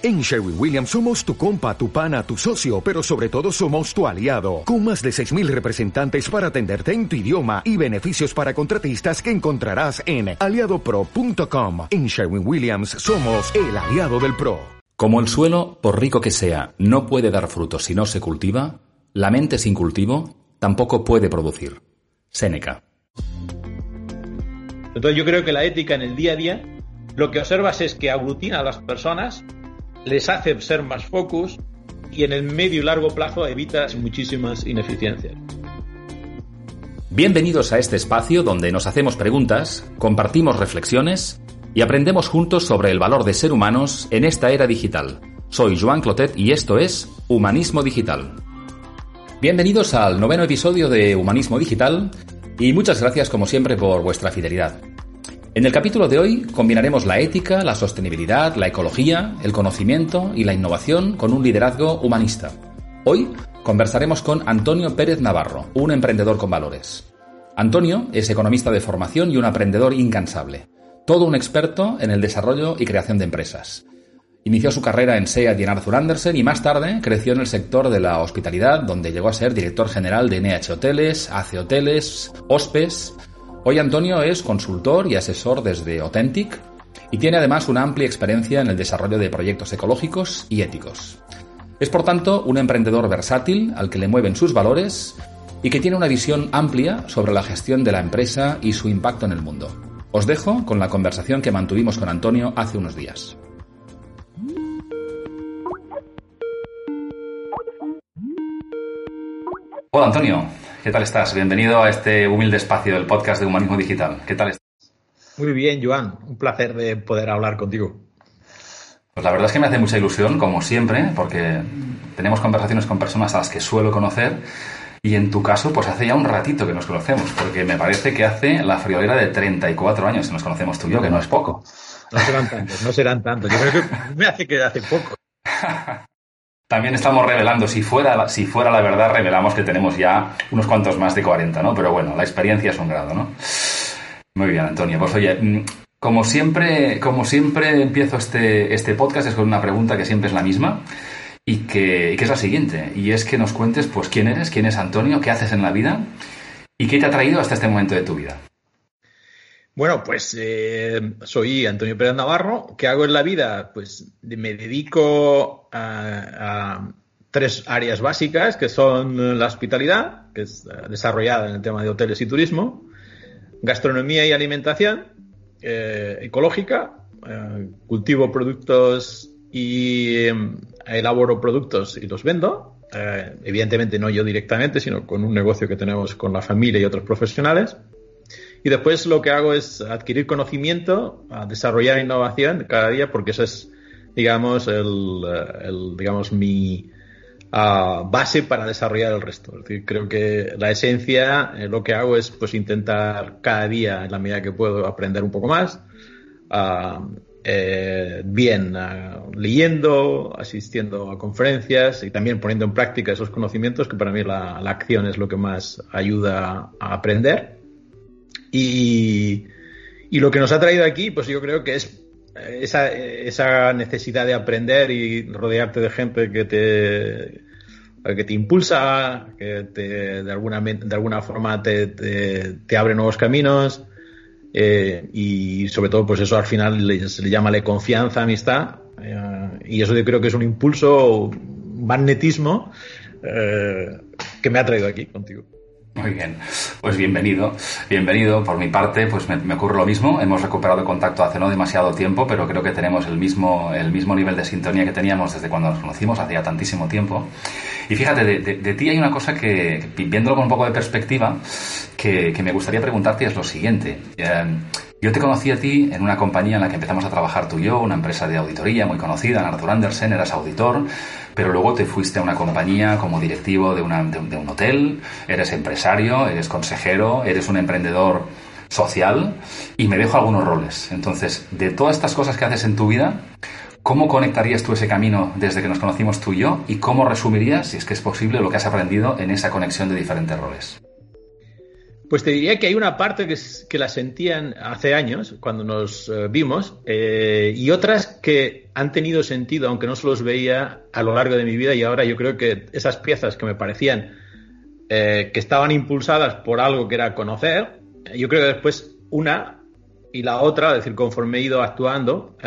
En Sherwin Williams somos tu compa, tu pana, tu socio, pero sobre todo somos tu aliado, con más de 6.000 representantes para atenderte en tu idioma y beneficios para contratistas que encontrarás en aliadopro.com. En Sherwin Williams somos el aliado del PRO. Como el suelo, por rico que sea, no puede dar frutos si no se cultiva, la mente sin cultivo tampoco puede producir. Séneca. Entonces yo creo que la ética en el día a día lo que observas es que aglutina a las personas les hace ser más focus y en el medio y largo plazo evitas muchísimas ineficiencias. Bienvenidos a este espacio donde nos hacemos preguntas, compartimos reflexiones y aprendemos juntos sobre el valor de ser humanos en esta era digital. Soy Joan Clotet y esto es Humanismo Digital. Bienvenidos al noveno episodio de Humanismo Digital y muchas gracias como siempre por vuestra fidelidad. En el capítulo de hoy combinaremos la ética, la sostenibilidad, la ecología, el conocimiento y la innovación con un liderazgo humanista. Hoy conversaremos con Antonio Pérez Navarro, un emprendedor con valores. Antonio es economista de formación y un aprendedor incansable, todo un experto en el desarrollo y creación de empresas. Inició su carrera en SEAT y en Arthur Andersen y más tarde creció en el sector de la hospitalidad, donde llegó a ser director general de NH Hoteles, AC Hoteles, Hospes, Hoy Antonio es consultor y asesor desde Authentic y tiene además una amplia experiencia en el desarrollo de proyectos ecológicos y éticos. Es por tanto un emprendedor versátil al que le mueven sus valores y que tiene una visión amplia sobre la gestión de la empresa y su impacto en el mundo. Os dejo con la conversación que mantuvimos con Antonio hace unos días. Hola Antonio, ¿Qué tal estás? Bienvenido a este humilde espacio del podcast de Humanismo Digital. ¿Qué tal estás? Muy bien, Joan. Un placer de poder hablar contigo. Pues la verdad es que me hace mucha ilusión, como siempre, porque tenemos conversaciones con personas a las que suelo conocer y en tu caso, pues hace ya un ratito que nos conocemos, porque me parece que hace la friolera de 34 años que nos conocemos tú y yo, que no es poco. No serán tantos, no serán tantos. Yo creo que me hace que hace poco. También estamos revelando, si fuera, si fuera la verdad, revelamos que tenemos ya unos cuantos más de 40, ¿no? Pero bueno, la experiencia es un grado, ¿no? Muy bien, Antonio. Pues oye, mm, como siempre, como siempre empiezo este, este podcast es con una pregunta que siempre es la misma y que, que, es la siguiente. Y es que nos cuentes, pues, quién eres, quién es Antonio, qué haces en la vida y qué te ha traído hasta este momento de tu vida. Bueno, pues eh, soy Antonio Pérez Navarro. ¿Qué hago en la vida? Pues me dedico a, tres áreas básicas, que son la hospitalidad, que es eh, desarrollada en el tema de hoteles y turismo, gastronomía y alimentación, eh, ecológica, cultivo productos y elaboro productos y los vendo. evidentemente no yo directamente, sino con un negocio que tenemos con la familia y otros profesionales. Y después lo que hago es adquirir conocimiento, desarrollar innovación cada día, porque eso es, digamos, el, digamos, mi uh, base para desarrollar el resto. Es decir, creo que la esencia, eh, lo que hago es, pues, intentar cada día, en la medida que puedo, aprender un poco más. Uh, eh, bien uh, leyendo, asistiendo a conferencias y también poniendo en práctica esos conocimientos que para mí la acción es lo que más ayuda a aprender. Y, lo que nos ha traído aquí, pues yo creo que es esa, esa necesidad de aprender y rodearte de gente que te, que te impulsa, que te, de, alguna, de alguna forma te, te, abre nuevos caminos. Eh, y sobre todo, pues eso al final se le llama la confianza, amistad. Eh, y eso yo creo que es un impulso, un magnetismo eh, que me ha traído aquí contigo. Muy bien, pues bienvenido, bienvenido. Por mi parte, pues me, ocurre lo mismo. Hemos recuperado contacto hace no demasiado tiempo, pero creo que tenemos el mismo, el mismo nivel de sintonía que teníamos desde cuando nos conocimos, hacía tantísimo tiempo. Y fíjate, de, ti hay una cosa que, viéndolo con un poco de perspectiva, que, me gustaría preguntarte es lo siguiente. Eh, yo te conocí a ti en una compañía en la que empezamos a trabajar tú y yo, una empresa de auditoría muy conocida, Arthur Andersen, eras auditor pero luego te fuiste a una compañía como directivo de, un hotel, eres empresario, eres consejero, eres un emprendedor social y me dejo algunos roles. Entonces, de todas estas cosas que haces en tu vida, ¿cómo conectarías tú ese camino desde que nos conocimos tú y yo? ¿Y cómo resumirías, si es que es posible, lo que has aprendido en esa conexión de diferentes roles? Pues te diría que hay una parte que, la sentían hace años, cuando nos eh, vimos, eh, y otras que han tenido sentido, aunque no se los veía a lo largo de mi vida, y ahora yo creo que esas piezas que me parecían eh, que estaban impulsadas por algo que era conocer, yo creo que después una y la otra, es decir, conforme he ido actuando,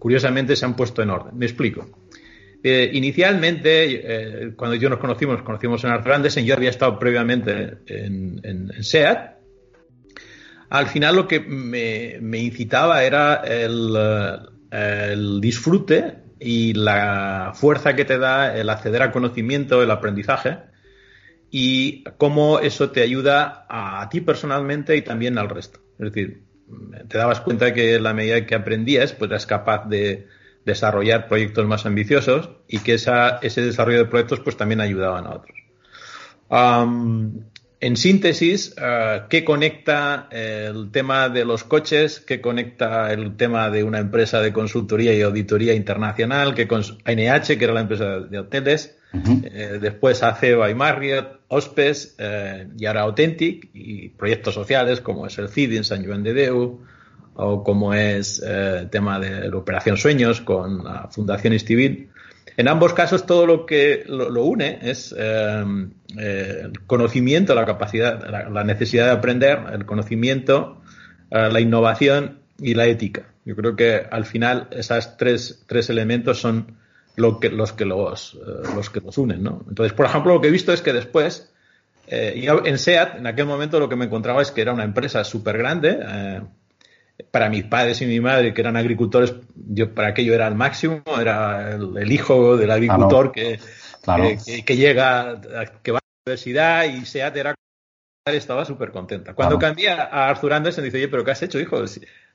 curiosamente se han puesto en orden. Me explico. Eh, inicialmente, eh, cuando yo nos conocimos, nos conocimos en Arthur yo había estado previamente en, SEAT. Al final lo que me, incitaba era el, el, disfrute y la fuerza que te da el acceder al conocimiento, el aprendizaje y cómo eso te ayuda a, ti personalmente y también al resto. Es decir, te dabas cuenta que en la medida que aprendías, pues eras capaz de, desarrollar proyectos más ambiciosos y que esa, ese desarrollo de proyectos pues también ayudaban a otros. en síntesis, eh, ¿qué conecta el tema de los coches? ¿Qué conecta el tema de una empresa de consultoría y auditoría internacional? ¿Qué con NH, que era la empresa de hoteles? Eh, después Aceba y Marriott, Ospes eh, y ahora Authentic y proyectos sociales como es el CID en San Juan de Deu, o como es el eh, tema de la Operación Sueños con la Fundación Estivil. En ambos casos todo lo que lo, une es eh, eh, el conocimiento, la capacidad, la, necesidad de aprender, el conocimiento, la innovación y la ética. Yo creo que al final esos tres, tres elementos son lo que, los, que los, los que los unen. ¿no? Entonces, por ejemplo, lo que he visto es que después, en SEAT, en aquel momento lo que me encontraba es que era una empresa súper grande, para mis padres y mi madre, que eran agricultores, yo para aquello era el máximo, era el, hijo del agricultor que, Que, llega, que va a la universidad y SEAT era estaba súper contenta. Cuando cambié a Arthur Andersen, dice, oye, pero ¿qué has hecho, hijo?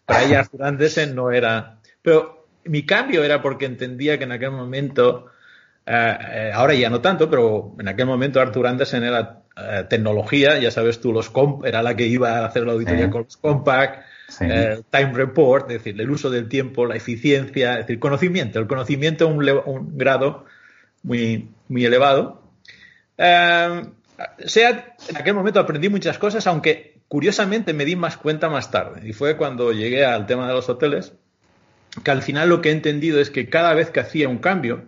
Para ella Arthur Andersen no era... Pero mi cambio era porque entendía que en aquel momento, eh, eh, ahora ya no tanto, pero en aquel momento Arthur Andersen era eh, tecnología, ya sabes tú, los era la que iba a hacer la auditoría con los Compact, eh, time report, es decir, el uso del tiempo, la eficiencia, es decir, conocimiento, el conocimiento a un, grado muy, muy elevado. Eh, sea, en aquel momento aprendí muchas cosas, aunque curiosamente me di más cuenta más tarde. Y fue cuando llegué al tema de los hoteles, que al final lo que he entendido es que cada vez que hacía un cambio,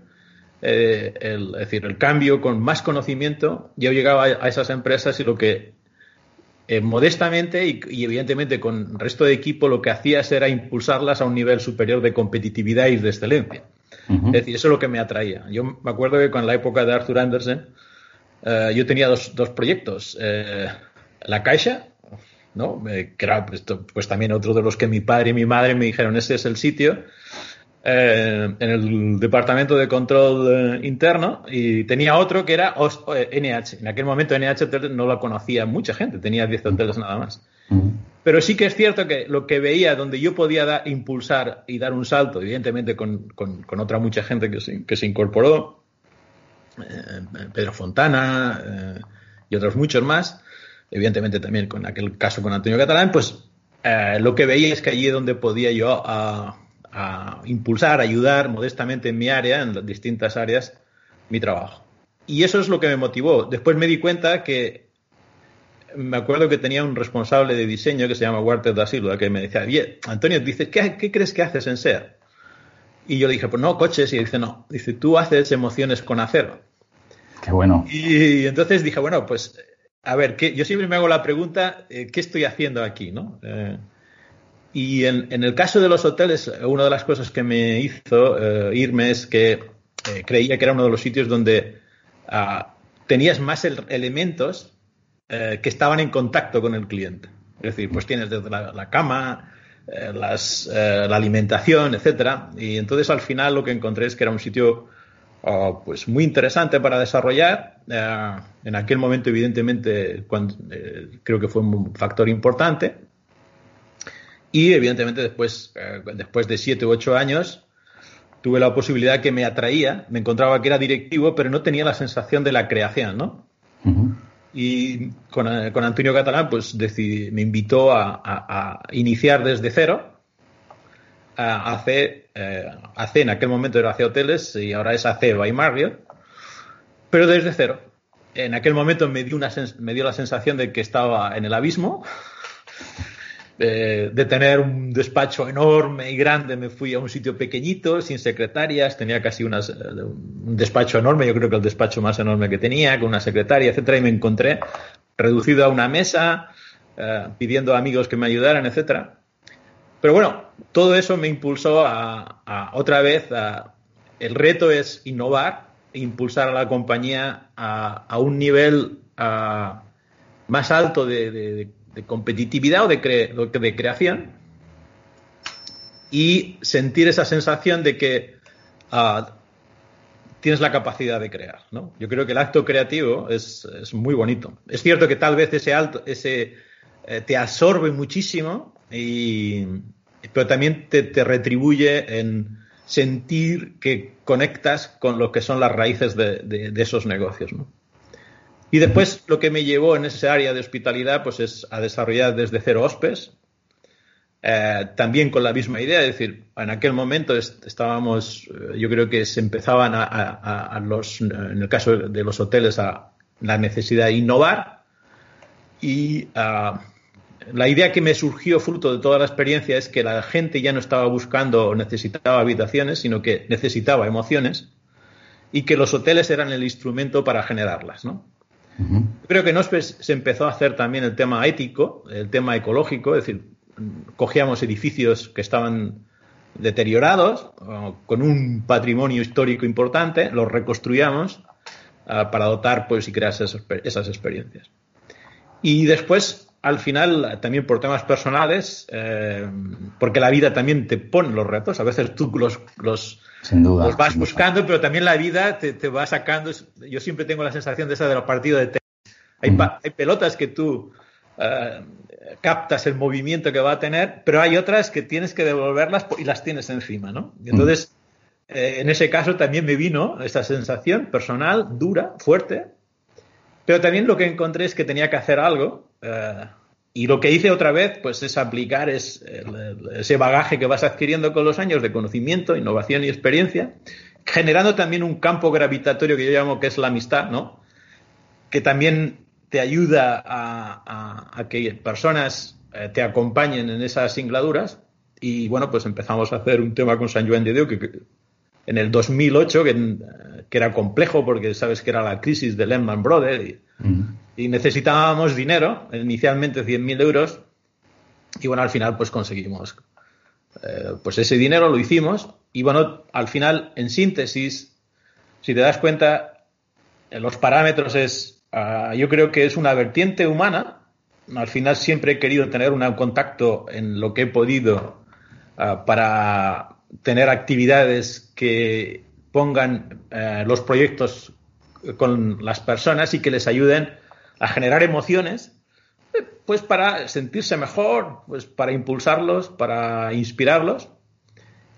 eh, es decir, el cambio con más conocimiento, yo llegaba a esas empresas y lo que eh, modestamente y, evidentemente con el resto de equipo lo que hacías era impulsarlas a un nivel superior de competitividad y de excelencia. Es decir, eso es lo que me atraía. Yo me acuerdo que con la época de Arthur Andersen eh, yo tenía dos, dos proyectos. Eh, la Caixa, ¿no? que era pues, pues, también otro de los que mi padre y mi madre me dijeron, ese es el sitio. Eh, en el departamento de control eh, interno y tenía otro que era NH. Eh, en aquel momento NH no lo conocía mucha gente, tenía 10 hoteles nada más. Pero sí que es cierto que lo que veía, donde yo podía impulsar y dar un salto, evidentemente con, otra mucha gente que se, que se incorporó, Pedro Fontana y otros muchos más, evidentemente también con aquel caso con Antonio Catalán, pues lo que veía es que allí donde podía yo a a impulsar, ayudar modestamente en mi área, en las distintas áreas, mi trabajo. Y eso es lo que me motivó. Después me di cuenta que me acuerdo que tenía un responsable de diseño que se llama Walter da Silva, que me decía, Bien, Antonio, dice, ¿qué, crees que haces en SEA? Y yo le dije, pues no, coches. Y dice, no, dice, tú haces emociones con acero. Qué bueno. Y, entonces dije, bueno, pues, a ver, que yo siempre me hago la pregunta, eh, ¿qué estoy haciendo aquí? ¿no? Eh, y en, el caso de los hoteles, una de las cosas que me hizo eh, irme es que eh, creía que era uno de los sitios donde ah, tenías más elementos eh, que estaban en contacto con el cliente. Es decir, pues tienes desde la, cama, las, la alimentación, etcétera. Y entonces al final lo que encontré es que era un sitio ah, pues muy interesante para desarrollar. en aquel momento, evidentemente, creo que fue un factor importante. Y evidentemente después, eh, después de siete u ocho años, tuve la posibilidad que me atraía, me encontraba que era directivo, pero no tenía la sensación de la creación, ¿no? Y con, eh, con, Antonio Catalán, pues decidí, me invitó a, iniciar desde cero. hace, eh, en aquel momento era hace hoteles y ahora es hace by Marriott, pero desde cero. en aquel momento me dio, una me dio la sensación de que estaba en el abismo. De tener un despacho enorme y grande, me fui a un sitio pequeñito, sin secretarias, tenía casi unas, un despacho enorme, yo creo que el despacho más enorme que tenía, con una secretaria, etcétera, y me encontré reducido a una mesa, eh, pidiendo a amigos que me ayudaran, etcétera. Pero bueno, todo eso me impulsó a, otra vez el reto es innovar e impulsar a la compañía a, un nivel más alto de, competitividad o de, de, creación y sentir esa sensación de que ah, tienes la capacidad de crear. ¿no? Yo creo que el acto creativo es, muy bonito. Es cierto que tal vez ese alto, ese eh, te absorbe muchísimo y, pero también te, retribuye en sentir que conectas con lo que son las raíces de, esos negocios. Y después lo que me llevó en ese área de hospitalidad pues es a desarrollar desde cero hospes, eh, también con la misma idea, es decir, en aquel momento estábamos, eh, yo creo que se empezaban a, los, en el caso de los hoteles, a la necesidad de innovar y a la idea que me surgió fruto de toda la experiencia es que la gente ya no estaba buscando o necesitaba habitaciones, sino que necesitaba emociones y que los hoteles eran el instrumento para generarlas, ¿no? Creo que nos se empezó a hacer también el tema ético, el tema ecológico, es decir, cogíamos edificios que estaban deteriorados, con un patrimonio histórico importante, los reconstruíamos ah, para dotar pues, y crear esas experiencias. Y después al final, también por temas personales, eh, porque la vida también te pone los retos, a veces tú los, los, vas buscando, pero también la vida te, va sacando. Yo siempre tengo la sensación de esa de los partidos de tenis. Hay, mm. hay pelotas que tú eh, captas el movimiento que va a tener, pero hay otras que tienes que devolverlas y las tienes encima, ¿no? Y entonces, eh, en ese caso también me vino esa sensación personal, dura, fuerte, pero también lo que encontré es que tenía que hacer algo. Eh, y lo que hice otra vez, pues es aplicar ese bagaje que vas adquiriendo con los años de conocimiento, innovación y experiencia, generando también un campo gravitatorio que yo llamo que es la amistad, ¿no? Que también te ayuda a, que personas eh, te acompañen en esas singladuras. Y bueno, pues empezamos a hacer un tema con San Juan de Dios que, en el 2008, que, que, era complejo porque sabes que era la crisis de Lehman Brothers y, necesitábamos dinero, inicialmente 100.000 euros, y bueno, al final pues conseguimos. Eh, pues ese dinero lo hicimos y bueno, al final, en síntesis, si te das cuenta, los parámetros es, ah, yo creo que es una vertiente humana, al final siempre he querido tener un contacto en lo que he podido ah, para tener actividades que pongan eh, los proyectos con las personas y que les ayuden a generar emociones, eh, pues para sentirse mejor, pues para impulsarlos, para inspirarlos.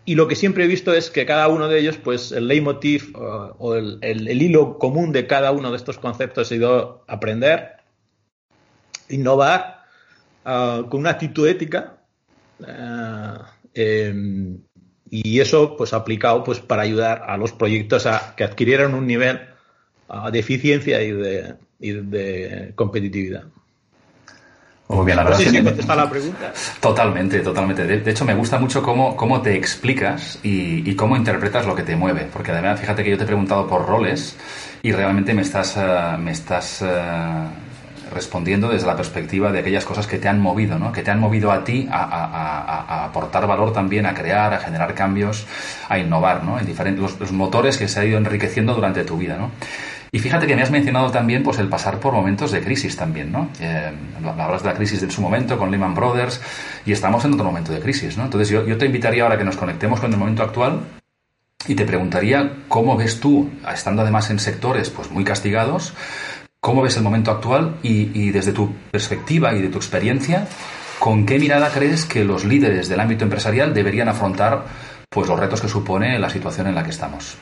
Y lo que siempre he visto es que cada uno de ellos, pues el leitmotiv o, el, hilo común de cada uno de estos conceptos ha sido aprender, innovar, ah, con una actitud ética, em, y eso pues aplicado pues para ayudar a los proyectos a que adquirieran un nivel uh, de eficiencia y de, y de competitividad. Muy bien, la verdad la pregunta. Totalmente, totalmente. De, hecho, me gusta mucho cómo, cómo te explicas y, y, cómo interpretas lo que te mueve. Porque además, fíjate que yo te he preguntado por roles y realmente me estás, uh, me estás uh, respondiendo desde la perspectiva de aquellas cosas que te han movido, ¿no? que te han movido a ti a, aportar valor también, a crear, a generar cambios, a innovar, ¿no? en diferentes, los, motores que se han ido enriqueciendo durante tu vida. ¿no? Y fíjate que me has mencionado también pues, el pasar por momentos de crisis también, ¿no? Eh, hablas de la crisis de su momento con Lehman Brothers y estamos en otro momento de crisis, ¿no? Entonces yo, te invitaría ahora que nos conectemos con el momento actual y te preguntaría cómo ves tú, estando además en sectores pues muy castigados, ¿Cómo ves el momento actual y, desde tu perspectiva y de tu experiencia, con qué mirada crees que los líderes del ámbito empresarial deberían afrontar pues, los retos que supone la situación en la que estamos?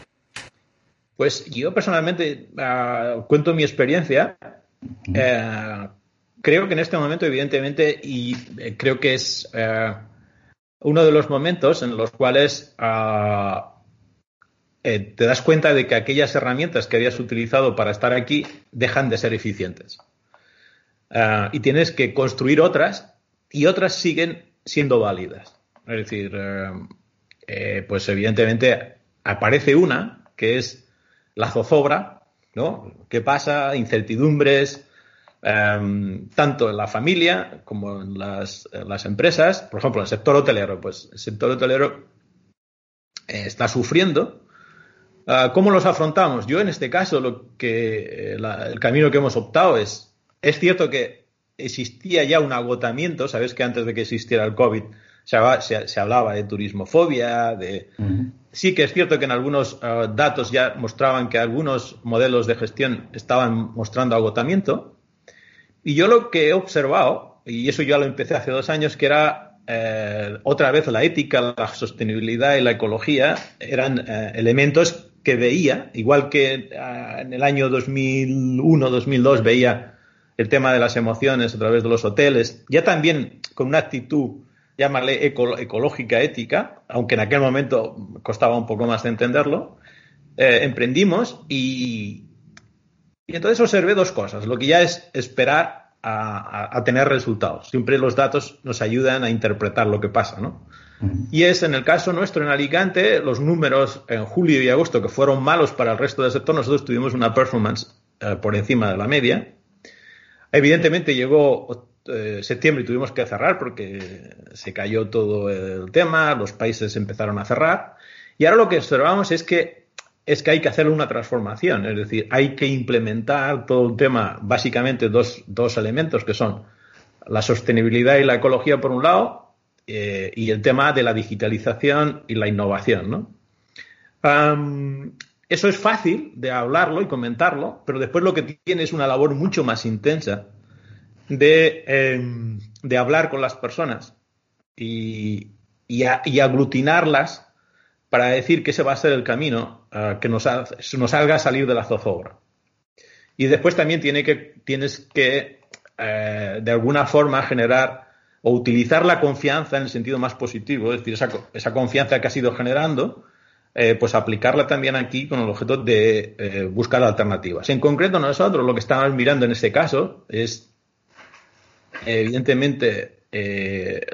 Pues yo personalmente ah, cuento mi experiencia. Eh, creo que en este momento, evidentemente, y eh, creo que es eh, uno de los momentos en los cuales ah, eh, te das cuenta de que aquellas herramientas que habías utilizado para estar aquí dejan de ser eficientes. Ah, y tienes que construir otras y otras siguen siendo válidas. Es decir, eh, pues evidentemente aparece una que es la zozobra, ¿no? ¿Qué pasa? Incertidumbres, em, tanto en la familia como en las, empresas. Por ejemplo, el sector hotelero, pues el sector hotelero eh, está sufriendo. Ah, ¿Cómo los afrontamos? Yo en este caso lo que el camino que hemos optado es es cierto que existía ya un agotamiento, sabes que antes de que existiera el COVID se, hablaba de turismofobia, de... Sí que es cierto que en algunos eh, datos ya mostraban que algunos modelos de gestión estaban mostrando agotamiento. Y yo lo que he observado, y eso ya lo empecé hace dos años, que era eh, otra vez la ética, la sostenibilidad y la ecología eran eh, elementos que veía, igual que en el año 2001-2002 veía el tema de las emociones a través de los hoteles, ya también con una actitud, llámale ecológica, ética, aunque en aquel momento costaba un poco más de entenderlo, eh, emprendimos y, y, entonces observé dos cosas. Lo que ya es esperar a, tener resultados. Siempre los datos nos ayudan a interpretar lo que pasa, ¿no? Y es en el caso nuestro en Alicante, los números en julio y agosto que fueron malos para el resto del sector, nosotros tuvimos una performance eh, por encima de la media Evidentemente llegó eh, septiembre y tuvimos que cerrar porque se cayó todo el tema, los países empezaron a cerrar. Y ahora lo que observamos es que es que hay que hacer una transformación, es decir, hay que implementar todo el tema, básicamente dos, dos elementos que son la sostenibilidad y la ecología por un lado eh, y el tema de la digitalización y la innovación. ¿no? Eso es fácil de hablarlo y comentarlo, pero después lo que tiene es una labor mucho más intensa de, em, hablar con las personas y, aglutinarlas para decir que ese va a ser el camino eh, que nos, nos haga salir de la zozobra. Y después también tienes que, eh, de alguna forma, generar o utilizar la confianza en el sentido más positivo, es decir, esa, esa confianza que has ido generando, eh, pues aplicarla también aquí con el objeto de eh, buscar alternativas. En concreto, nosotros lo que estamos mirando en este caso es, evidentemente, eh,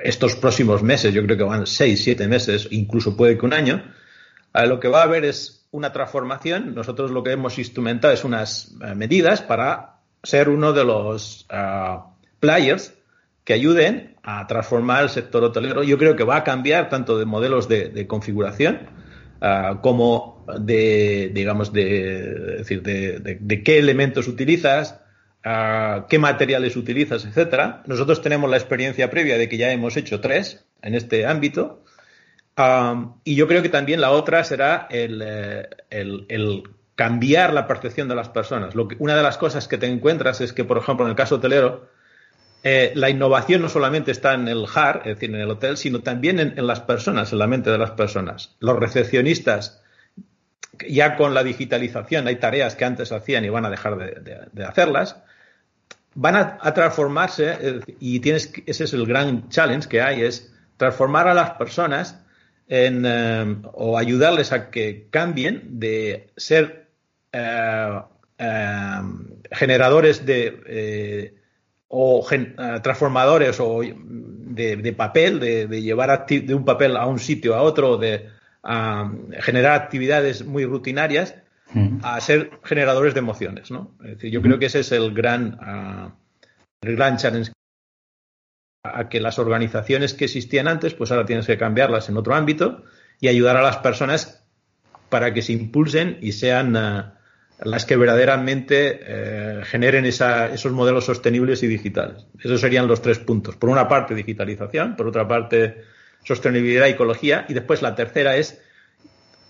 estos próximos meses, yo creo que van seis, siete meses, incluso puede que un año, lo que va a haber es una transformación. Nosotros lo que hemos instrumentado es unas medidas para ser uno de los ah, players que ayuden a transformar el sector hotelero. Yo creo que va a cambiar tanto de modelos de, configuración ah, como de, digamos, de, decir, de, qué elementos utilizas, qué materiales utilizas, etcétera. Nosotros tenemos la experiencia previa de que ya hemos hecho tres en este ámbito. Y yo creo que también la otra será el, eh, cambiar la percepción de las personas. Una de las cosas que te encuentras es que, por ejemplo, en el caso hotelero, eh, la innovación no solamente está en el HAR, es decir, en el hotel, sino también en, las personas, en la mente de las personas. Los recepcionistas, ya con la digitalización, hay tareas que antes hacían y van a dejar de, hacerlas, van a, transformarse y tienes, ese es el gran challenge que hay, es transformar a las personas en, eh, o ayudarles a que cambien de ser eh, generadores de o eh, transformadores o de, papel, de, llevar de un papel a un sitio a otro, de generar actividades muy rutinarias. A ser generadores de emociones, ¿no? Yo creo que ese es el gran, uh, el gran challenge a que las organizaciones que existían antes, pues ahora tienes que cambiarlas en otro ámbito y ayudar a las personas para que se impulsen y sean uh, las que verdaderamente eh, generen esos modelos sostenibles y digitales. Esos serían los tres puntos. Por una parte, digitalización, por otra parte, sostenibilidad ecología, y después la tercera es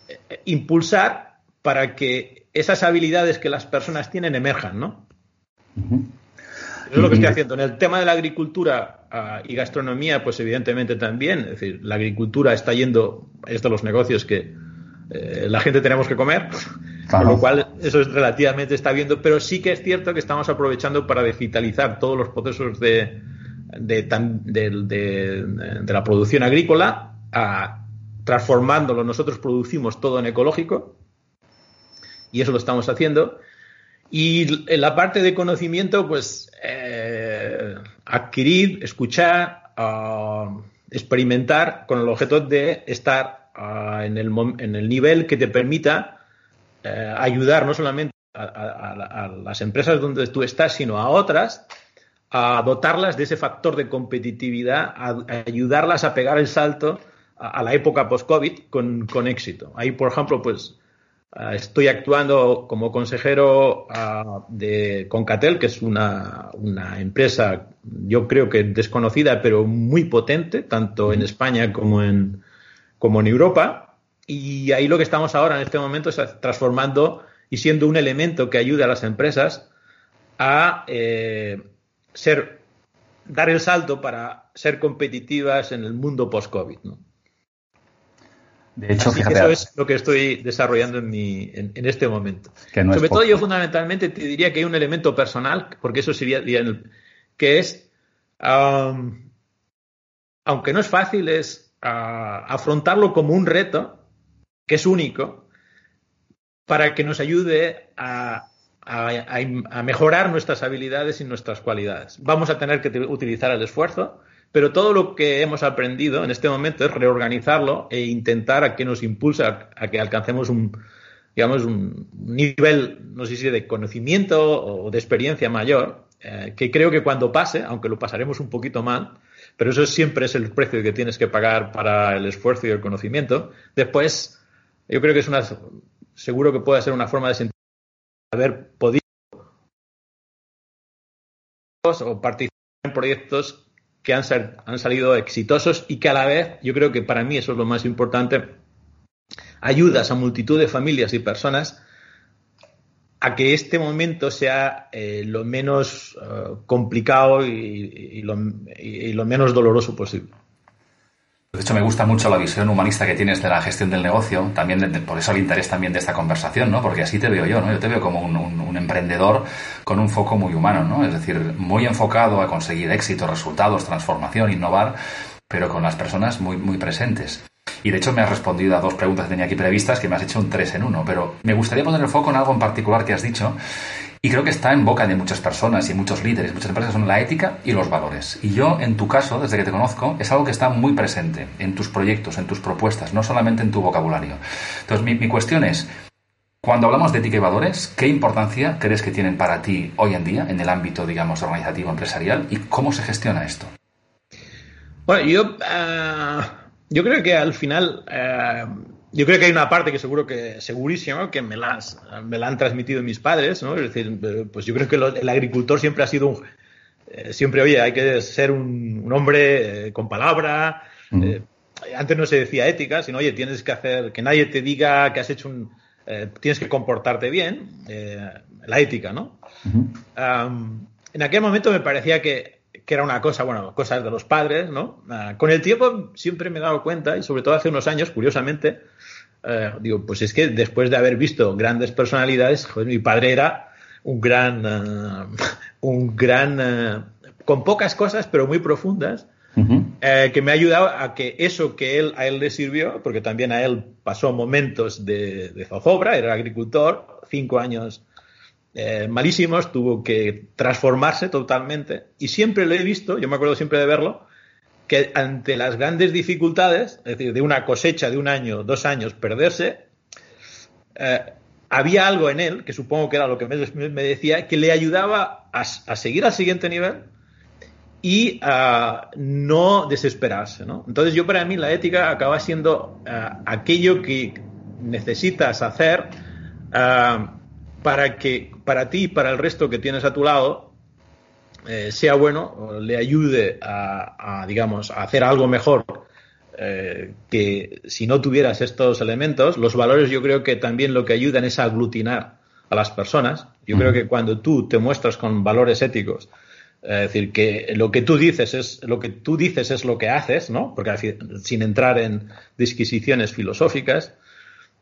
eh, impulsar para que esas habilidades que las personas tienen emerjan, ¿no? Eso es lo que estoy haciendo. En el tema de la agricultura ah, y gastronomía, pues evidentemente también. Es decir, la agricultura está yendo, es de los negocios que eh, la gente tenemos que comer con lo cual, eso es relativamente está viendo, pero sí que es cierto que estamos aprovechando para digitalizar todos los procesos de, de, la producción agrícola transformándolo, nosotros producimos todo en ecológico y eso lo estamos haciendo. Y en la parte de conocimiento, pues eh, adquirir, escuchar, uh, experimentar con el objeto de estar uh, en, el, nivel que te permita uh, ayudar no solamente a, a, a, las empresas donde tú estás, sino a otras a dotarlas de ese factor de competitividad, a, ayudarlas a pegar el salto a, la época post-COVID con, con, éxito. Ahí, por ejemplo, pues estoy actuando como consejero de Concatel, que es una, una, empresa, yo creo que desconocida, pero muy potente, tanto en España como en, como en Europa. Y ahí lo que estamos ahora en este momento es transformando y siendo un elemento que ayude a las empresas a eh, ser, dar el salto para ser competitivas en el mundo post-COVID. ¿no? De hecho, Así fíjate, que eso es lo que estoy desarrollando en, mi, en, en este momento. No Sobre todo yo fundamentalmente te diría que hay un elemento personal, porque eso sería, que es, um, aunque no es fácil, es uh, afrontarlo como un reto, que es único, para que nos ayude a, a, a, mejorar nuestras habilidades y nuestras cualidades. Vamos a tener que utilizar el esfuerzo, pero todo lo que hemos aprendido en este momento es reorganizarlo e intentar a que nos impulse a, que alcancemos un, digamos, un nivel, no sé si de conocimiento o de experiencia mayor, eh, que creo que cuando pase, aunque lo pasaremos un poquito mal, pero eso siempre es el precio que tienes que pagar para el esfuerzo y el conocimiento, después yo creo que es una, seguro que puede ser una forma de sentir haber podido o participar en proyectos que han, han, salido exitosos y que a la vez, yo creo que para mí eso es lo más importante, ayudas a multitud de familias y personas a que este momento sea eh, lo menos uh, complicado y, lo, menos doloroso posible. De hecho, me gusta mucho la visión humanista que tienes de la gestión del negocio, también de, por eso el interés también de esta conversación, ¿no? Porque así te veo yo, ¿no? Yo te veo como un, emprendedor con un foco muy humano, ¿no? Es decir, muy enfocado a conseguir éxito, resultados, transformación, innovar, pero con las personas muy presentes. Y de hecho me has respondido a dos preguntas que tenía aquí previstas que me has hecho un tres en uno, pero me gustaría poner el foco en algo en particular que has dicho y creo que está en boca de muchas personas y muchos líderes, muchas empresas, son la ética y los valores. Y yo, en tu caso, desde que te conozco, es algo que está muy presente en tus proyectos, en tus propuestas, no solamente en tu vocabulario. Entonces, mi, cuestión es, cuando hablamos de ética y valores, ¿qué importancia crees que tienen para ti hoy en día en el ámbito, digamos, organizativo, empresarial y cómo se gestiona esto? Bueno, yo, uh, yo creo que al final... Uh yo creo que hay una parte que seguro que, segurísimo, que me, las, me la han transmitido mis padres, ¿no? Es decir, pues yo creo que lo, el agricultor siempre ha sido un, eh, siempre, oye, hay que ser un, un hombre eh, con palabra, uh -huh. eh, antes no se decía ética, sino, oye, tienes que hacer, que nadie te diga que has hecho un, tienes que comportarte bien, la ética, ¿no? Uh -huh. um, en aquel momento me parecía que, que era una cosa, bueno, cosas de los padres, ¿no? Uh, con el tiempo siempre me he dado cuenta, y sobre todo hace unos años, curiosamente, uh, digo, pues es que después de haber visto grandes personalidades, joder, mi padre era un gran, uh, un gran, con pocas cosas, pero muy profundas, uh -huh. que me ha ayudado a que eso que él, a él le sirvió, porque también a él pasó momentos de, de zozobra, era agricultor, cinco años eh, malísimos, tuvo que transformarse totalmente y siempre lo he visto, yo me acuerdo siempre de verlo, que ante las grandes dificultades, es decir, de una cosecha de un año, dos años, perderse, eh, había algo en él, que supongo que era lo que me, decía, que le ayudaba a, a, seguir al siguiente nivel y a no desesperarse. ¿no? Entonces yo para mí la ética acaba siendo uh, aquello que necesitas hacer para que para ti y para el resto que tienes a tu lado eh, sea bueno, le ayude a, a, digamos, a hacer algo mejor eh, que si no tuvieras estos elementos, los valores yo creo que también lo que ayudan es a aglutinar a las personas. Yo creo que cuando tú te muestras con valores éticos, es decir, que lo que tú dices es lo que tú dices es lo que haces, ¿no? Porque sin entrar en disquisiciones filosóficas,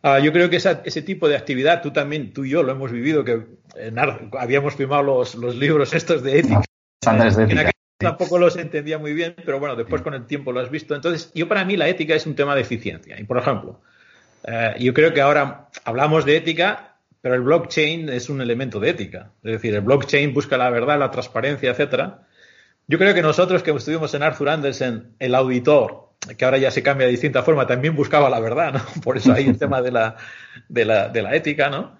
Uh, yo creo que esa, ese tipo de actividad, tú también, tú y yo lo hemos vivido, que en, habíamos firmado los, los, libros estos de ética. Estándares de ética. En aquel tampoco los entendía muy bien, pero bueno, después con el tiempo lo has visto. Entonces, yo para mí la ética es un tema de eficiencia. Y por ejemplo, eh, yo creo que ahora hablamos de ética, pero el blockchain es un elemento de ética. Es decir, el blockchain busca la verdad, la transparencia, etcétera. Yo creo que nosotros que estuvimos en Arthur Andersen, el auditor, que ahora ya se cambia de distinta forma, también buscaba la verdad, ¿no? Por eso hay el tema de la, de la, de la ética, ¿no?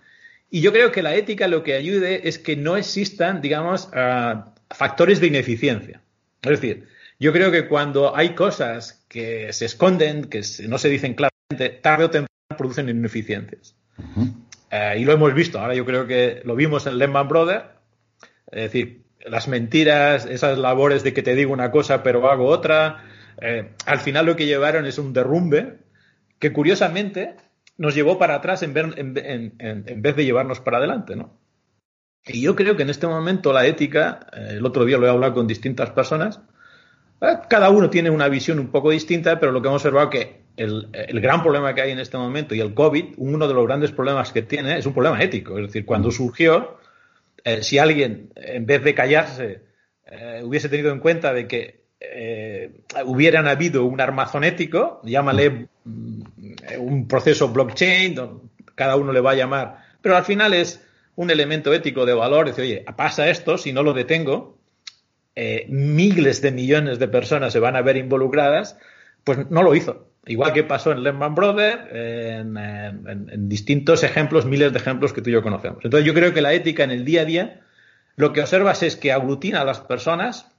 Y yo creo que la ética lo que ayude es que no existan, digamos, uh, factores de ineficiencia. Es decir, yo creo que cuando hay cosas que se esconden, que no se dicen claramente, tarde o temprano producen ineficiencias. Uh, y lo hemos visto. Ahora yo creo que lo vimos en Lehman Brothers. Es decir, las mentiras, esas labores de que te digo una cosa pero hago otra, eh, al final lo que llevaron es un derrumbe que curiosamente nos llevó para atrás en, vez de llevarnos para adelante, ¿no? Y yo creo que en este momento la ética, eh, el otro día lo he hablado con distintas personas, eh, cada uno tiene una visión un poco distinta, pero lo que hemos observado que el, gran problema que hay en este momento y el COVID, uno de los grandes problemas que tiene es un problema ético. Es decir, cuando surgió, si alguien, en vez de callarse, hubiese tenido en cuenta de que eh, hubieran habido un armazón ético, llámale mm, un proceso blockchain, cada uno le va a llamar, pero al final es un elemento ético de valor, decir, oye, pasa esto, si no lo detengo, eh, miles de millones de personas se van a ver involucradas, pues no lo hizo. Igual que pasó en Lehman Brothers, en, en, distintos ejemplos, miles de ejemplos que tú y yo conocemos. Entonces yo creo que la ética en el día a día, lo que observas es que aglutina a las personas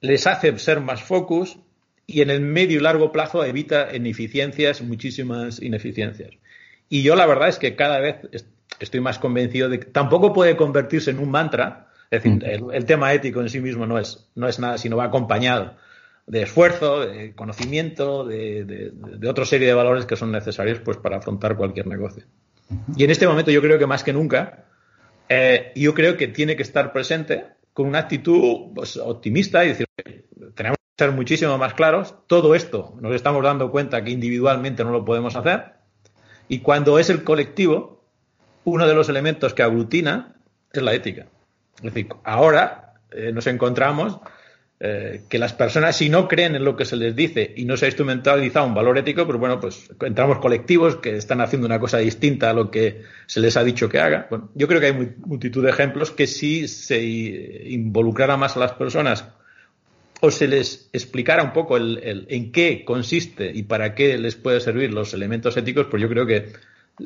les hace ser más focus y en el medio y largo plazo evita ineficiencias, muchísimas ineficiencias. Y yo la verdad es que cada vez estoy más convencido de que tampoco puede convertirse en un mantra. Es decir, mm. el, tema ético en sí mismo no es, no es nada, sino va acompañado de esfuerzo, de conocimiento, de, de, otra serie de valores que son necesarios pues, para afrontar cualquier negocio. Y en este momento yo creo que más que nunca, eh, yo creo que tiene que estar presente con una actitud pues, optimista y decir, tenemos que ser muchísimo más claros. Todo esto nos estamos dando cuenta que individualmente no lo podemos hacer. Y cuando es el colectivo, uno de los elementos que aglutina es la ética. Es decir, ahora eh, nos encontramos eh, que las personas, si no creen en lo que se les dice y no se ha instrumentalizado un valor ético, pues bueno, pues encontramos colectivos que están haciendo una cosa distinta a lo que se les ha dicho que haga. Bueno, yo creo que hay multitud de ejemplos que si se involucrara más a las personas o se les explicara un poco el, en qué consiste y para qué les puede servir los elementos éticos, pues yo creo que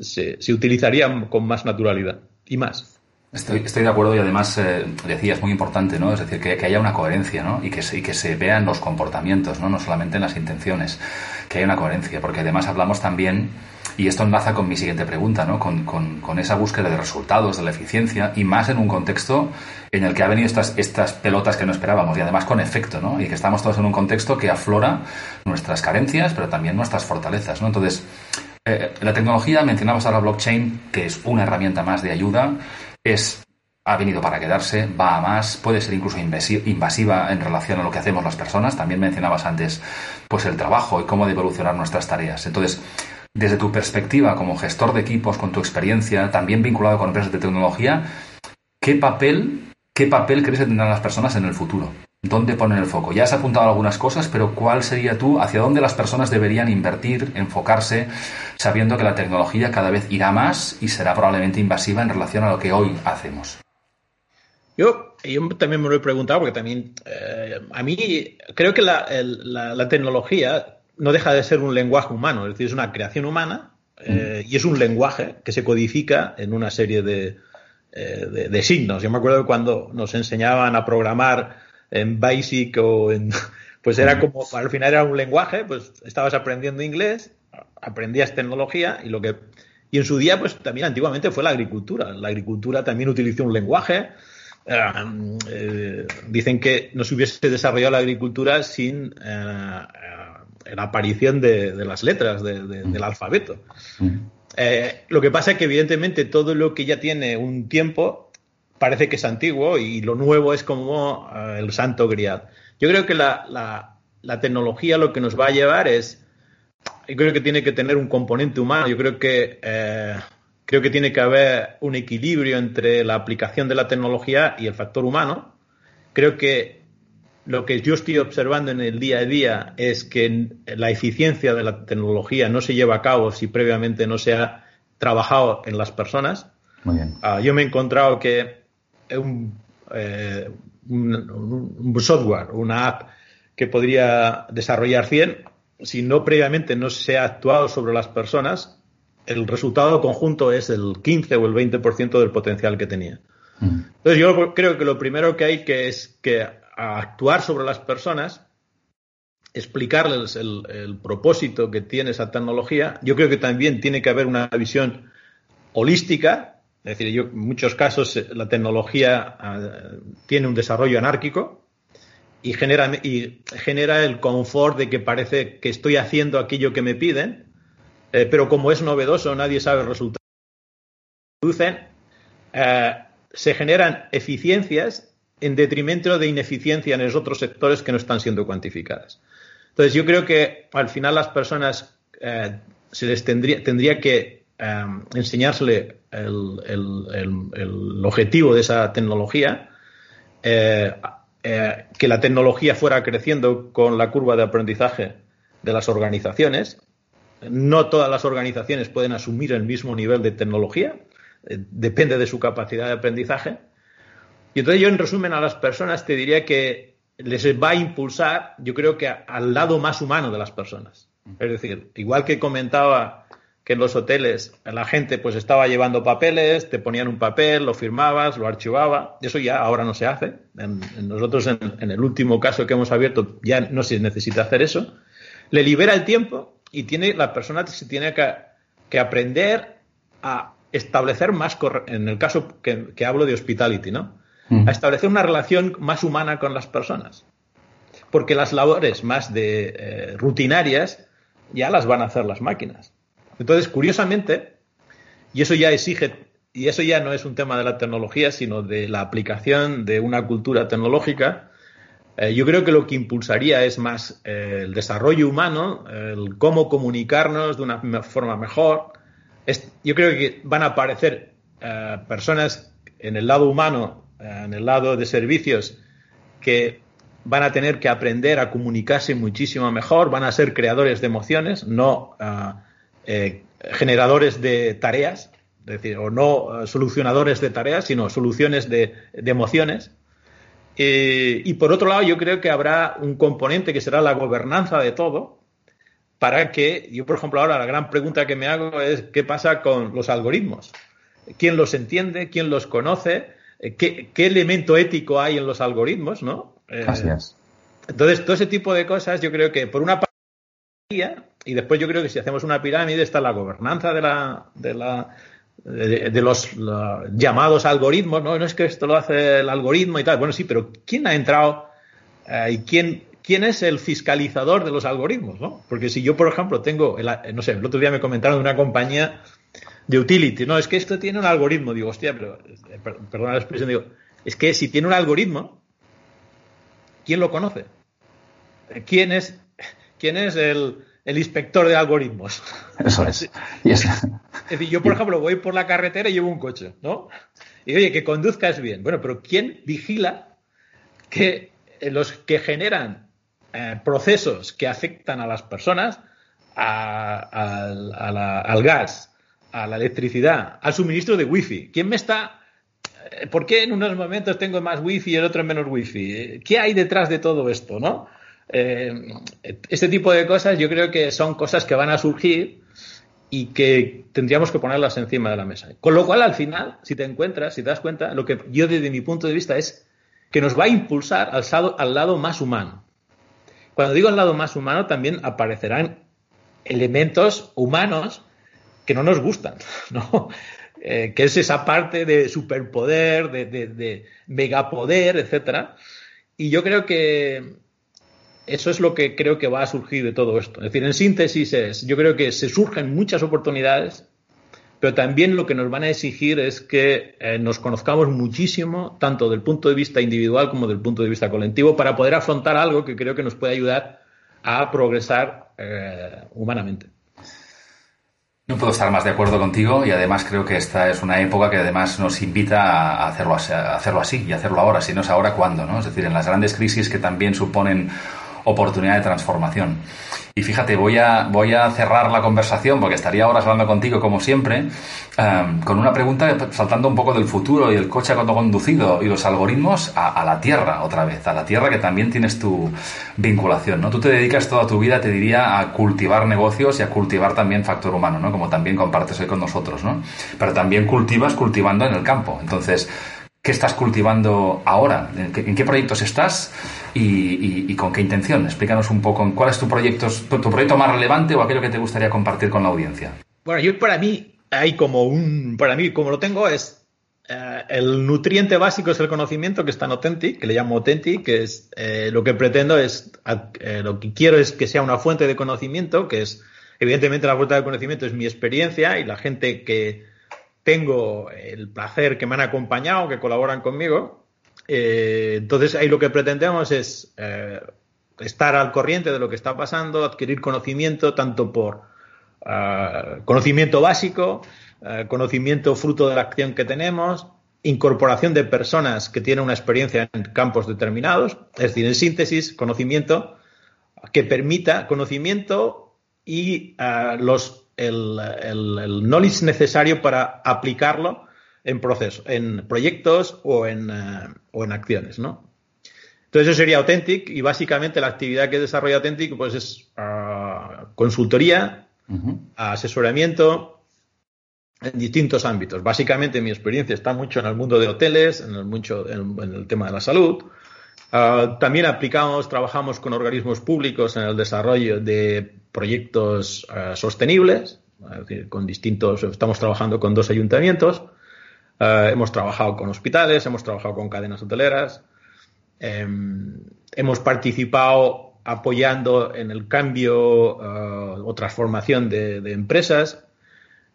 se utilizarían con más naturalidad y más. Estoy, de acuerdo y además eh, decía, es muy importante, ¿no? Es decir, que, que haya una coherencia, ¿no? Y que, se, y que se vean los comportamientos, ¿no? No solamente en las intenciones, que haya una coherencia, porque además hablamos también, y esto enlaza con mi siguiente pregunta, ¿no? Con, con, esa búsqueda de resultados, de la eficiencia, y más en un contexto en el que ha venido estas, estas pelotas que no esperábamos, y además con efecto, ¿no? Y que estamos todos en un contexto que aflora nuestras carencias, pero también nuestras fortalezas, ¿no? Entonces, eh, la tecnología, mencionabas ahora blockchain, que es una herramienta más de ayuda, es ha venido para quedarse, va a más, puede ser incluso invasiva en relación a lo que hacemos las personas. También mencionabas antes pues el trabajo y cómo evolucionar nuestras tareas. Entonces, desde tu perspectiva como gestor de equipos, con tu experiencia, también vinculado con empresas de tecnología, ¿qué papel, qué papel crees que tendrán las personas en el futuro? ¿Dónde ponen el foco? Ya has apuntado algunas cosas, pero ¿cuál sería tú, hacia dónde las personas deberían invertir, enfocarse, sabiendo que la tecnología cada vez irá más y será probablemente invasiva en relación a lo que hoy hacemos? Yo, yo también me lo he preguntado porque también eh, a mí creo que la, la, tecnología no deja de ser un lenguaje humano, es decir, es una creación humana eh, y es un lenguaje que se codifica en una serie de, eh, de, de signos. Yo me acuerdo cuando nos enseñaban a programar en Basic o en... Pues era como, al final era un lenguaje, pues estabas aprendiendo inglés, aprendías tecnología y lo que... Y en su día, pues también antiguamente fue la agricultura. La agricultura también utilizó un lenguaje. Eh, dicen que no se hubiese desarrollado la agricultura sin eh, eh, la aparición de, las letras del alfabeto. lo que pasa es que evidentemente todo lo que ya tiene un tiempo parece que es antiguo y lo nuevo es como eh, el santo grial. Yo creo que la, tecnología lo que nos va a llevar es, yo creo que tiene que tener un componente humano, yo creo que, eh, creo que tiene que haber un equilibrio entre la aplicación de la tecnología y el factor humano. Creo que lo que yo estoy observando en el día a día es que la eficiencia de la tecnología no se lleva a cabo si previamente no se ha trabajado en las personas. Muy bien. Ah, yo me he encontrado que un, eh, un, un, software, una app que podría desarrollar 100, si no previamente no se ha actuado sobre las personas, el resultado conjunto es el 15 o el 20% del potencial que tenía. Mm. Entonces yo creo que lo primero que hay que es que actuar sobre las personas, explicarles el, el, propósito que tiene esa tecnología. Yo creo que también tiene que haber una visión holística, es decir, yo, en muchos casos eh, la tecnología uh, tiene un desarrollo anárquico y genera, y genera el confort de que parece que estoy haciendo aquello que me piden, eh, pero como es novedoso, nadie sabe el resultado. Eh, se generan eficiencias en detrimento de ineficiencia en los otros sectores que no están siendo cuantificadas. Entonces, yo creo que al final las personas eh, se les tendría, tendría que eh, enseñársele el, el, el, el, objetivo de esa tecnología, eh, eh, que la tecnología fuera creciendo con la curva de aprendizaje de las organizaciones. No todas las organizaciones pueden asumir el mismo nivel de tecnología, depende de su capacidad de aprendizaje y entonces yo, en resumen, a las personas te diría que les va a impulsar, yo creo que al lado más humano de las personas. Es decir, igual que comentaba que en los hoteles la gente pues estaba llevando papeles, te ponían un papel, lo firmabas, lo archivaba, eso ya ahora no se hace. En, en nosotros en, en, el último caso que hemos abierto ya no se necesita hacer eso. Le libera el tiempo y tiene la persona se tiene que, que aprender a establecer más, en el caso que, que hablo de hospitality, ¿no? a establecer una relación más humana con las personas. Porque las labores más de eh, rutinarias ya las van a hacer las máquinas. Entonces, curiosamente, y eso ya exige, y eso ya no es un tema de la tecnología, sino de la aplicación de una cultura tecnológica, eh, yo creo que lo que impulsaría es más eh, el desarrollo humano, el cómo comunicarnos de una forma mejor. Yo creo que van a aparecer eh, personas en el lado humano en el lado de servicios que van a tener que aprender a comunicarse muchísimo mejor, van a ser creadores de emociones, no uh, eh, generadores de tareas, es decir, o no uh, solucionadores de tareas, sino soluciones de, de emociones. Eh, y por otro lado, yo creo que habrá un componente que será la gobernanza de todo, para que, yo por ejemplo ahora la gran pregunta que me hago es, ¿qué pasa con los algoritmos? ¿Quién los entiende? ¿Quién los conoce? Eh, ¿qué, qué, elemento ético hay en los algoritmos, ¿no? Eh, es. Entonces, todo ese tipo de cosas, yo creo que por una parte, y después yo creo que si hacemos una pirámide está la gobernanza de la, de la, de, los la, llamados algoritmos, ¿no? No es que esto lo hace el algoritmo y tal. Bueno, sí, pero ¿quién ha entrado eh, y quién, quién es el fiscalizador de los algoritmos, ¿no? Porque si yo, por ejemplo, tengo, el, no sé, el otro día me comentaron de una compañía de utility. No, es que esto tiene un algoritmo. Digo, hostia, pero, eh, perdona la expresión, digo, es que si tiene un algoritmo, ¿quién lo conoce? ¿Quién es, quién es el, el inspector de algoritmos? Eso es. es. es decir, yo, por ejemplo, voy por la carretera y llevo un coche, ¿no? Y oye, que conduzcas bien. Bueno, pero ¿quién vigila que los que generan eh, procesos que afectan a las personas, a, a, a la, al gas, a la electricidad, al suministro de wifi. ¿Quién me está... Eh, ¿Por qué en unos momentos tengo más wifi y en otros menos wifi? ¿Qué hay detrás de todo esto, no? Eh, este tipo de cosas yo creo que son cosas que van a surgir y que tendríamos que ponerlas encima de la mesa. Con lo cual, al final, si te encuentras, si te das cuenta, lo que yo desde mi punto de vista es que nos va a impulsar al, al lado más humano. Cuando digo al lado más humano, también aparecerán elementos humanos que no nos gustan, ¿no? Eh, que es esa parte de superpoder, de, de, de megapoder, etcétera. Y yo creo que eso es lo que creo que va a surgir de todo esto. Es decir, en síntesis es, yo creo que se surgen muchas oportunidades, pero también lo que nos van a exigir es que eh, nos conozcamos muchísimo, tanto del punto de vista individual como del punto de vista colectivo, para poder afrontar algo que creo que nos puede ayudar a progresar eh, humanamente. No puedo estar más de acuerdo contigo y además creo que esta es una época que además nos invita a hacerlo, a hacerlo así y hacerlo ahora. Si no es ahora, ¿cuándo? ¿no? Es decir, en las grandes crisis que también suponen oportunidad de transformación. Y fíjate, voy a, voy a cerrar la conversación, porque estaría horas hablando contigo, como siempre, em, con una pregunta saltando un poco del futuro y el coche conducido y los algoritmos a, la Tierra, otra vez, a la Tierra que también tienes tu vinculación, ¿no? Tú te dedicas toda tu vida, te diría, a cultivar negocios y a cultivar también factor humano, ¿no? Como también compartes hoy con nosotros, ¿no? Pero también cultivas cultivando en el campo. Entonces, ¿Qué estás cultivando ahora? ¿En qué, proyectos estás y, con qué intención? Explícanos un poco cuál es tu proyecto, tu, proyecto más relevante o aquello que te gustaría compartir con la audiencia. Bueno, yo para mí hay como un, para mí como lo tengo es eh, el nutriente básico es el conocimiento que está en Authentic, que le llamo Authentic, que es eh, lo que pretendo es, eh, lo que quiero es que sea una fuente de conocimiento, que es, evidentemente la fuente de conocimiento es mi experiencia y la gente que tengo el placer que me han acompañado, que colaboran conmigo. Eh, entonces ahí lo que pretendemos es eh, estar al corriente de lo que está pasando, adquirir conocimiento tanto por eh, conocimiento básico, conocimiento fruto de la acción que tenemos, incorporación de personas que tienen una experiencia en campos determinados, es decir, en síntesis, conocimiento que permita conocimiento y los el, knowledge necesario para aplicarlo en procesos, en proyectos o en, eh, o en acciones, ¿no? Entonces eso sería Authentic y básicamente la actividad que desarrolla Authentic pues es ah, consultoría, asesoramiento en distintos ámbitos. Básicamente mi experiencia está mucho en el mundo de hoteles, en el, mucho, en, el tema de la salud. Ah, también aplicamos, trabajamos con organismos públicos en el desarrollo de proyectos eh, sostenibles, con distintos, estamos trabajando con dos ayuntamientos, eh, hemos trabajado con hospitales, hemos trabajado con cadenas hoteleras, em, hemos participado apoyando en el cambio eh, o transformación de, empresas.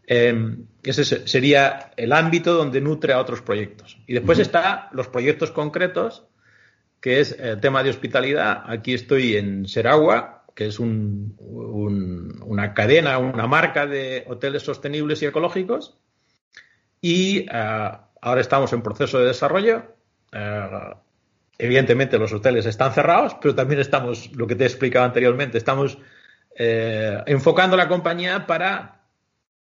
Em, ese sería el ámbito donde nutre a otros proyectos. Y después está los proyectos concretos, que es el tema de hospitalidad. Aquí estoy en Seragua, que es una cadena, una marca de hoteles sostenibles y ecológicos. Y eh, ahora estamos en proceso de desarrollo. Eh, evidentemente los hoteles están cerrados, pero también estamos, lo que te he explicado anteriormente, estamos eh, enfocando la compañía para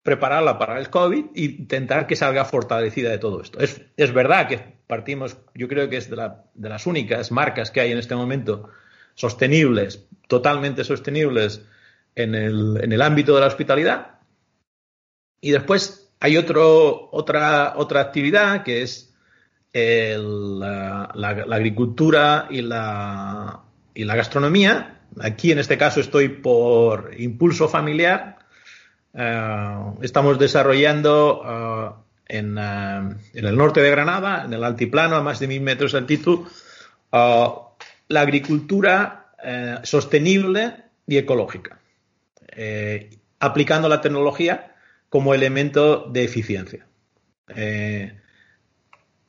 prepararla para el COVID e intentar que salga fortalecida de todo esto. Es, es verdad que partimos, yo creo que es de, de las únicas marcas que hay en este momento sostenibles, totalmente sostenibles en el, en el ámbito de la hospitalidad. Y después hay otro, otra, otra actividad que es la, agricultura y la, y la gastronomía. Aquí en este caso estoy por impulso familiar. Eh, estamos desarrollando eh, en, eh, en, el norte de Granada, en el altiplano, a más de mil metros de altitud, la agricultura eh, sostenible y ecológica, eh, aplicando la tecnología como elemento de eficiencia. Eh,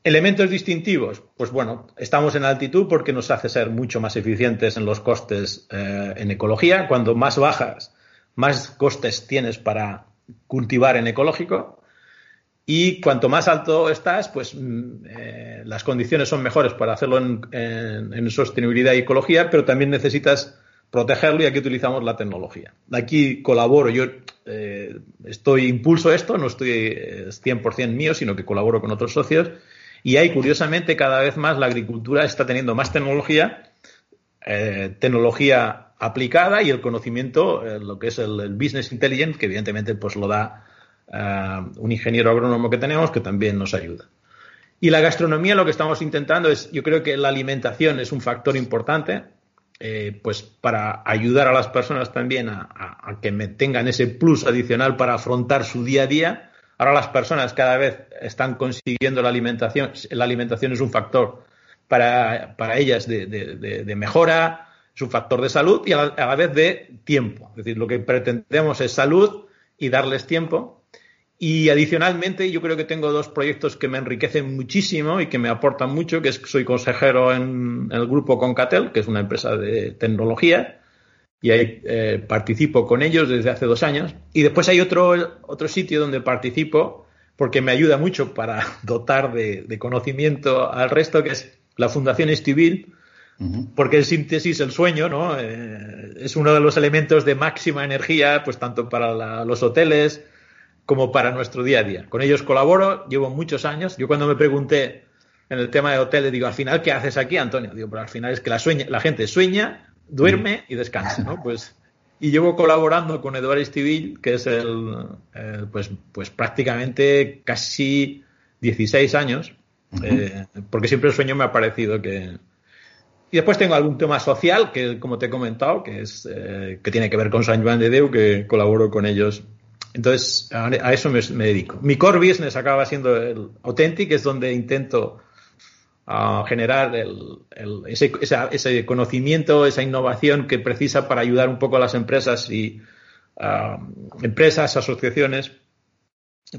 elementos distintivos, pues bueno, estamos en altitud porque nos hace ser mucho más eficientes en los costes en ecología. Cuando más bajas, más costes tienes para cultivar en ecológico. Y cuanto más alto estás, pues mm, eh, las condiciones son mejores para hacerlo en, sostenibilidad y ecología, pero también necesitas protegerlo y aquí utilizamos la tecnología. Aquí colaboro, yo eh, estoy impulso esto, no estoy 100% eh, mío, sino que colaboro con otros socios y ahí, curiosamente, cada vez más la agricultura está teniendo más tecnología, tecnología aplicada y el conocimiento, lo que es el, el, business intelligence, que evidentemente pues lo da un ingeniero agrónomo que tenemos que también nos ayuda. Y la gastronomía lo que estamos intentando es, yo creo que la alimentación es un factor importante, eh, pues para ayudar a las personas también a, que tengan ese plus adicional para afrontar su día a día. Ahora las personas cada vez están consiguiendo la alimentación, la alimentación es un factor para, ellas de, mejora, es un factor de salud y a la vez de tiempo. Es decir, lo que pretendemos es salud y darles tiempo y adicionalmente, yo creo que tengo dos proyectos que me enriquecen muchísimo y que me aportan mucho, que es que soy consejero en el grupo Concatel, que es una empresa de tecnología, y ahí eh, participo con ellos desde hace dos años. Y después hay otro, otro sitio donde participo porque me ayuda mucho para dotar de, conocimiento al resto, que es la Fundación Estivil, porque en síntesis el sueño ¿no? Eh, es uno de los elementos de máxima energía, pues tanto para los hoteles como para nuestro día a día. Con ellos colaboro, llevo muchos años. Yo cuando me pregunté en el tema de hoteles, digo, al final, ¿qué haces aquí, Antonio? Digo, pero al final es que la, sueña, la gente sueña, duerme y descansa, ¿no? Pues, y llevo colaborando con Eduardo Estivil, que es el, pues, pues prácticamente casi 16 años, eh, porque siempre el sueño me ha parecido que... Y después tengo algún tema social, que como te he comentado, que, es, eh, que tiene que ver con San Juan de Deu, que colaboro con ellos. Entonces, a, eso me, dedico. Mi core business acaba siendo el Authentic, es donde intento a generar ese, conocimiento, esa innovación que precisa para ayudar un poco a las empresas y empresas, asociaciones,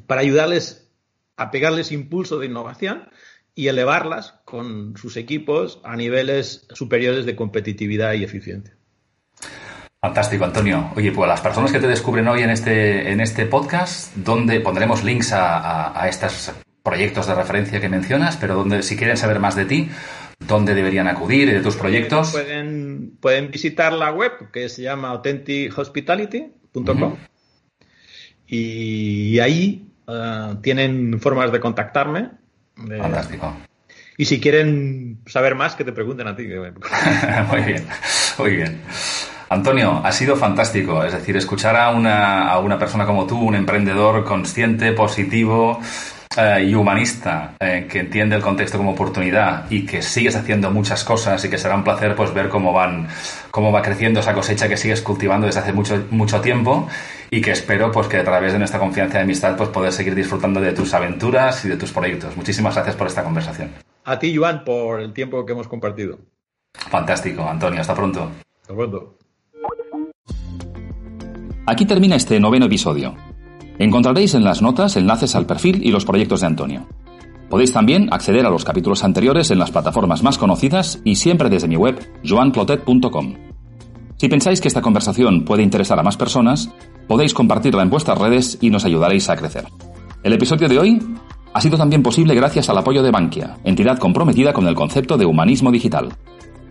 para ayudarles a pegarles impulso de innovación y elevarlas con sus equipos a niveles superiores de competitividad y eficiencia. Fantástico, Antonio. Oye, pues las personas que te descubren hoy en este, en este podcast, donde pondremos links a, a estas proyectos de referencia que mencionas, pero donde, si quieren saber más de ti, ¿dónde deberían acudir de tus proyectos? Pueden, pueden visitar la web que se llama authentichospitality.com y ahí eh, tienen formas de contactarme. Fantástico. Y si quieren saber más, que te pregunten a ti. muy bien, muy bien. Antonio, ha sido fantástico. Es decir, escuchar a una, a una persona como tú, un emprendedor consciente, positivo, eh, y humanista eh, que entiende el contexto como oportunidad y que sigues haciendo muchas cosas y que será un placer pues ver cómo van cómo va creciendo esa cosecha que sigues cultivando desde hace mucho mucho tiempo y que espero pues que a través de nuestra confianza y amistad pues poder seguir disfrutando de tus aventuras y de tus proyectos. Muchísimas gracias por esta conversación. A ti, Joan, por el tiempo que hemos compartido. Fantástico, Antonio. Hasta pronto. Hasta pronto. Aquí termina este noveno episodio. Encontraréis en las notas enlaces al perfil y los proyectos de Antonio. Podéis también acceder a los capítulos anteriores en las plataformas más conocidas y siempre desde mi web joanclotet.com. Si pensáis que esta conversación puede interesar a más personas, podéis compartirla en vuestras redes y nos ayudaréis a crecer. El episodio de hoy ha sido también posible gracias al apoyo de Bankia, entidad comprometida con el concepto de humanismo digital.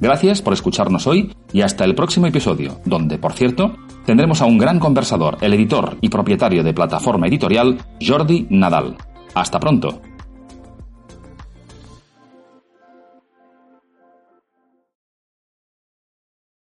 Gracias por escucharnos hoy y hasta el próximo episodio, donde, por cierto, tendremos a un gran conversador, el editor y propietario de plataforma editorial, Jordi Nadal. Hasta pronto.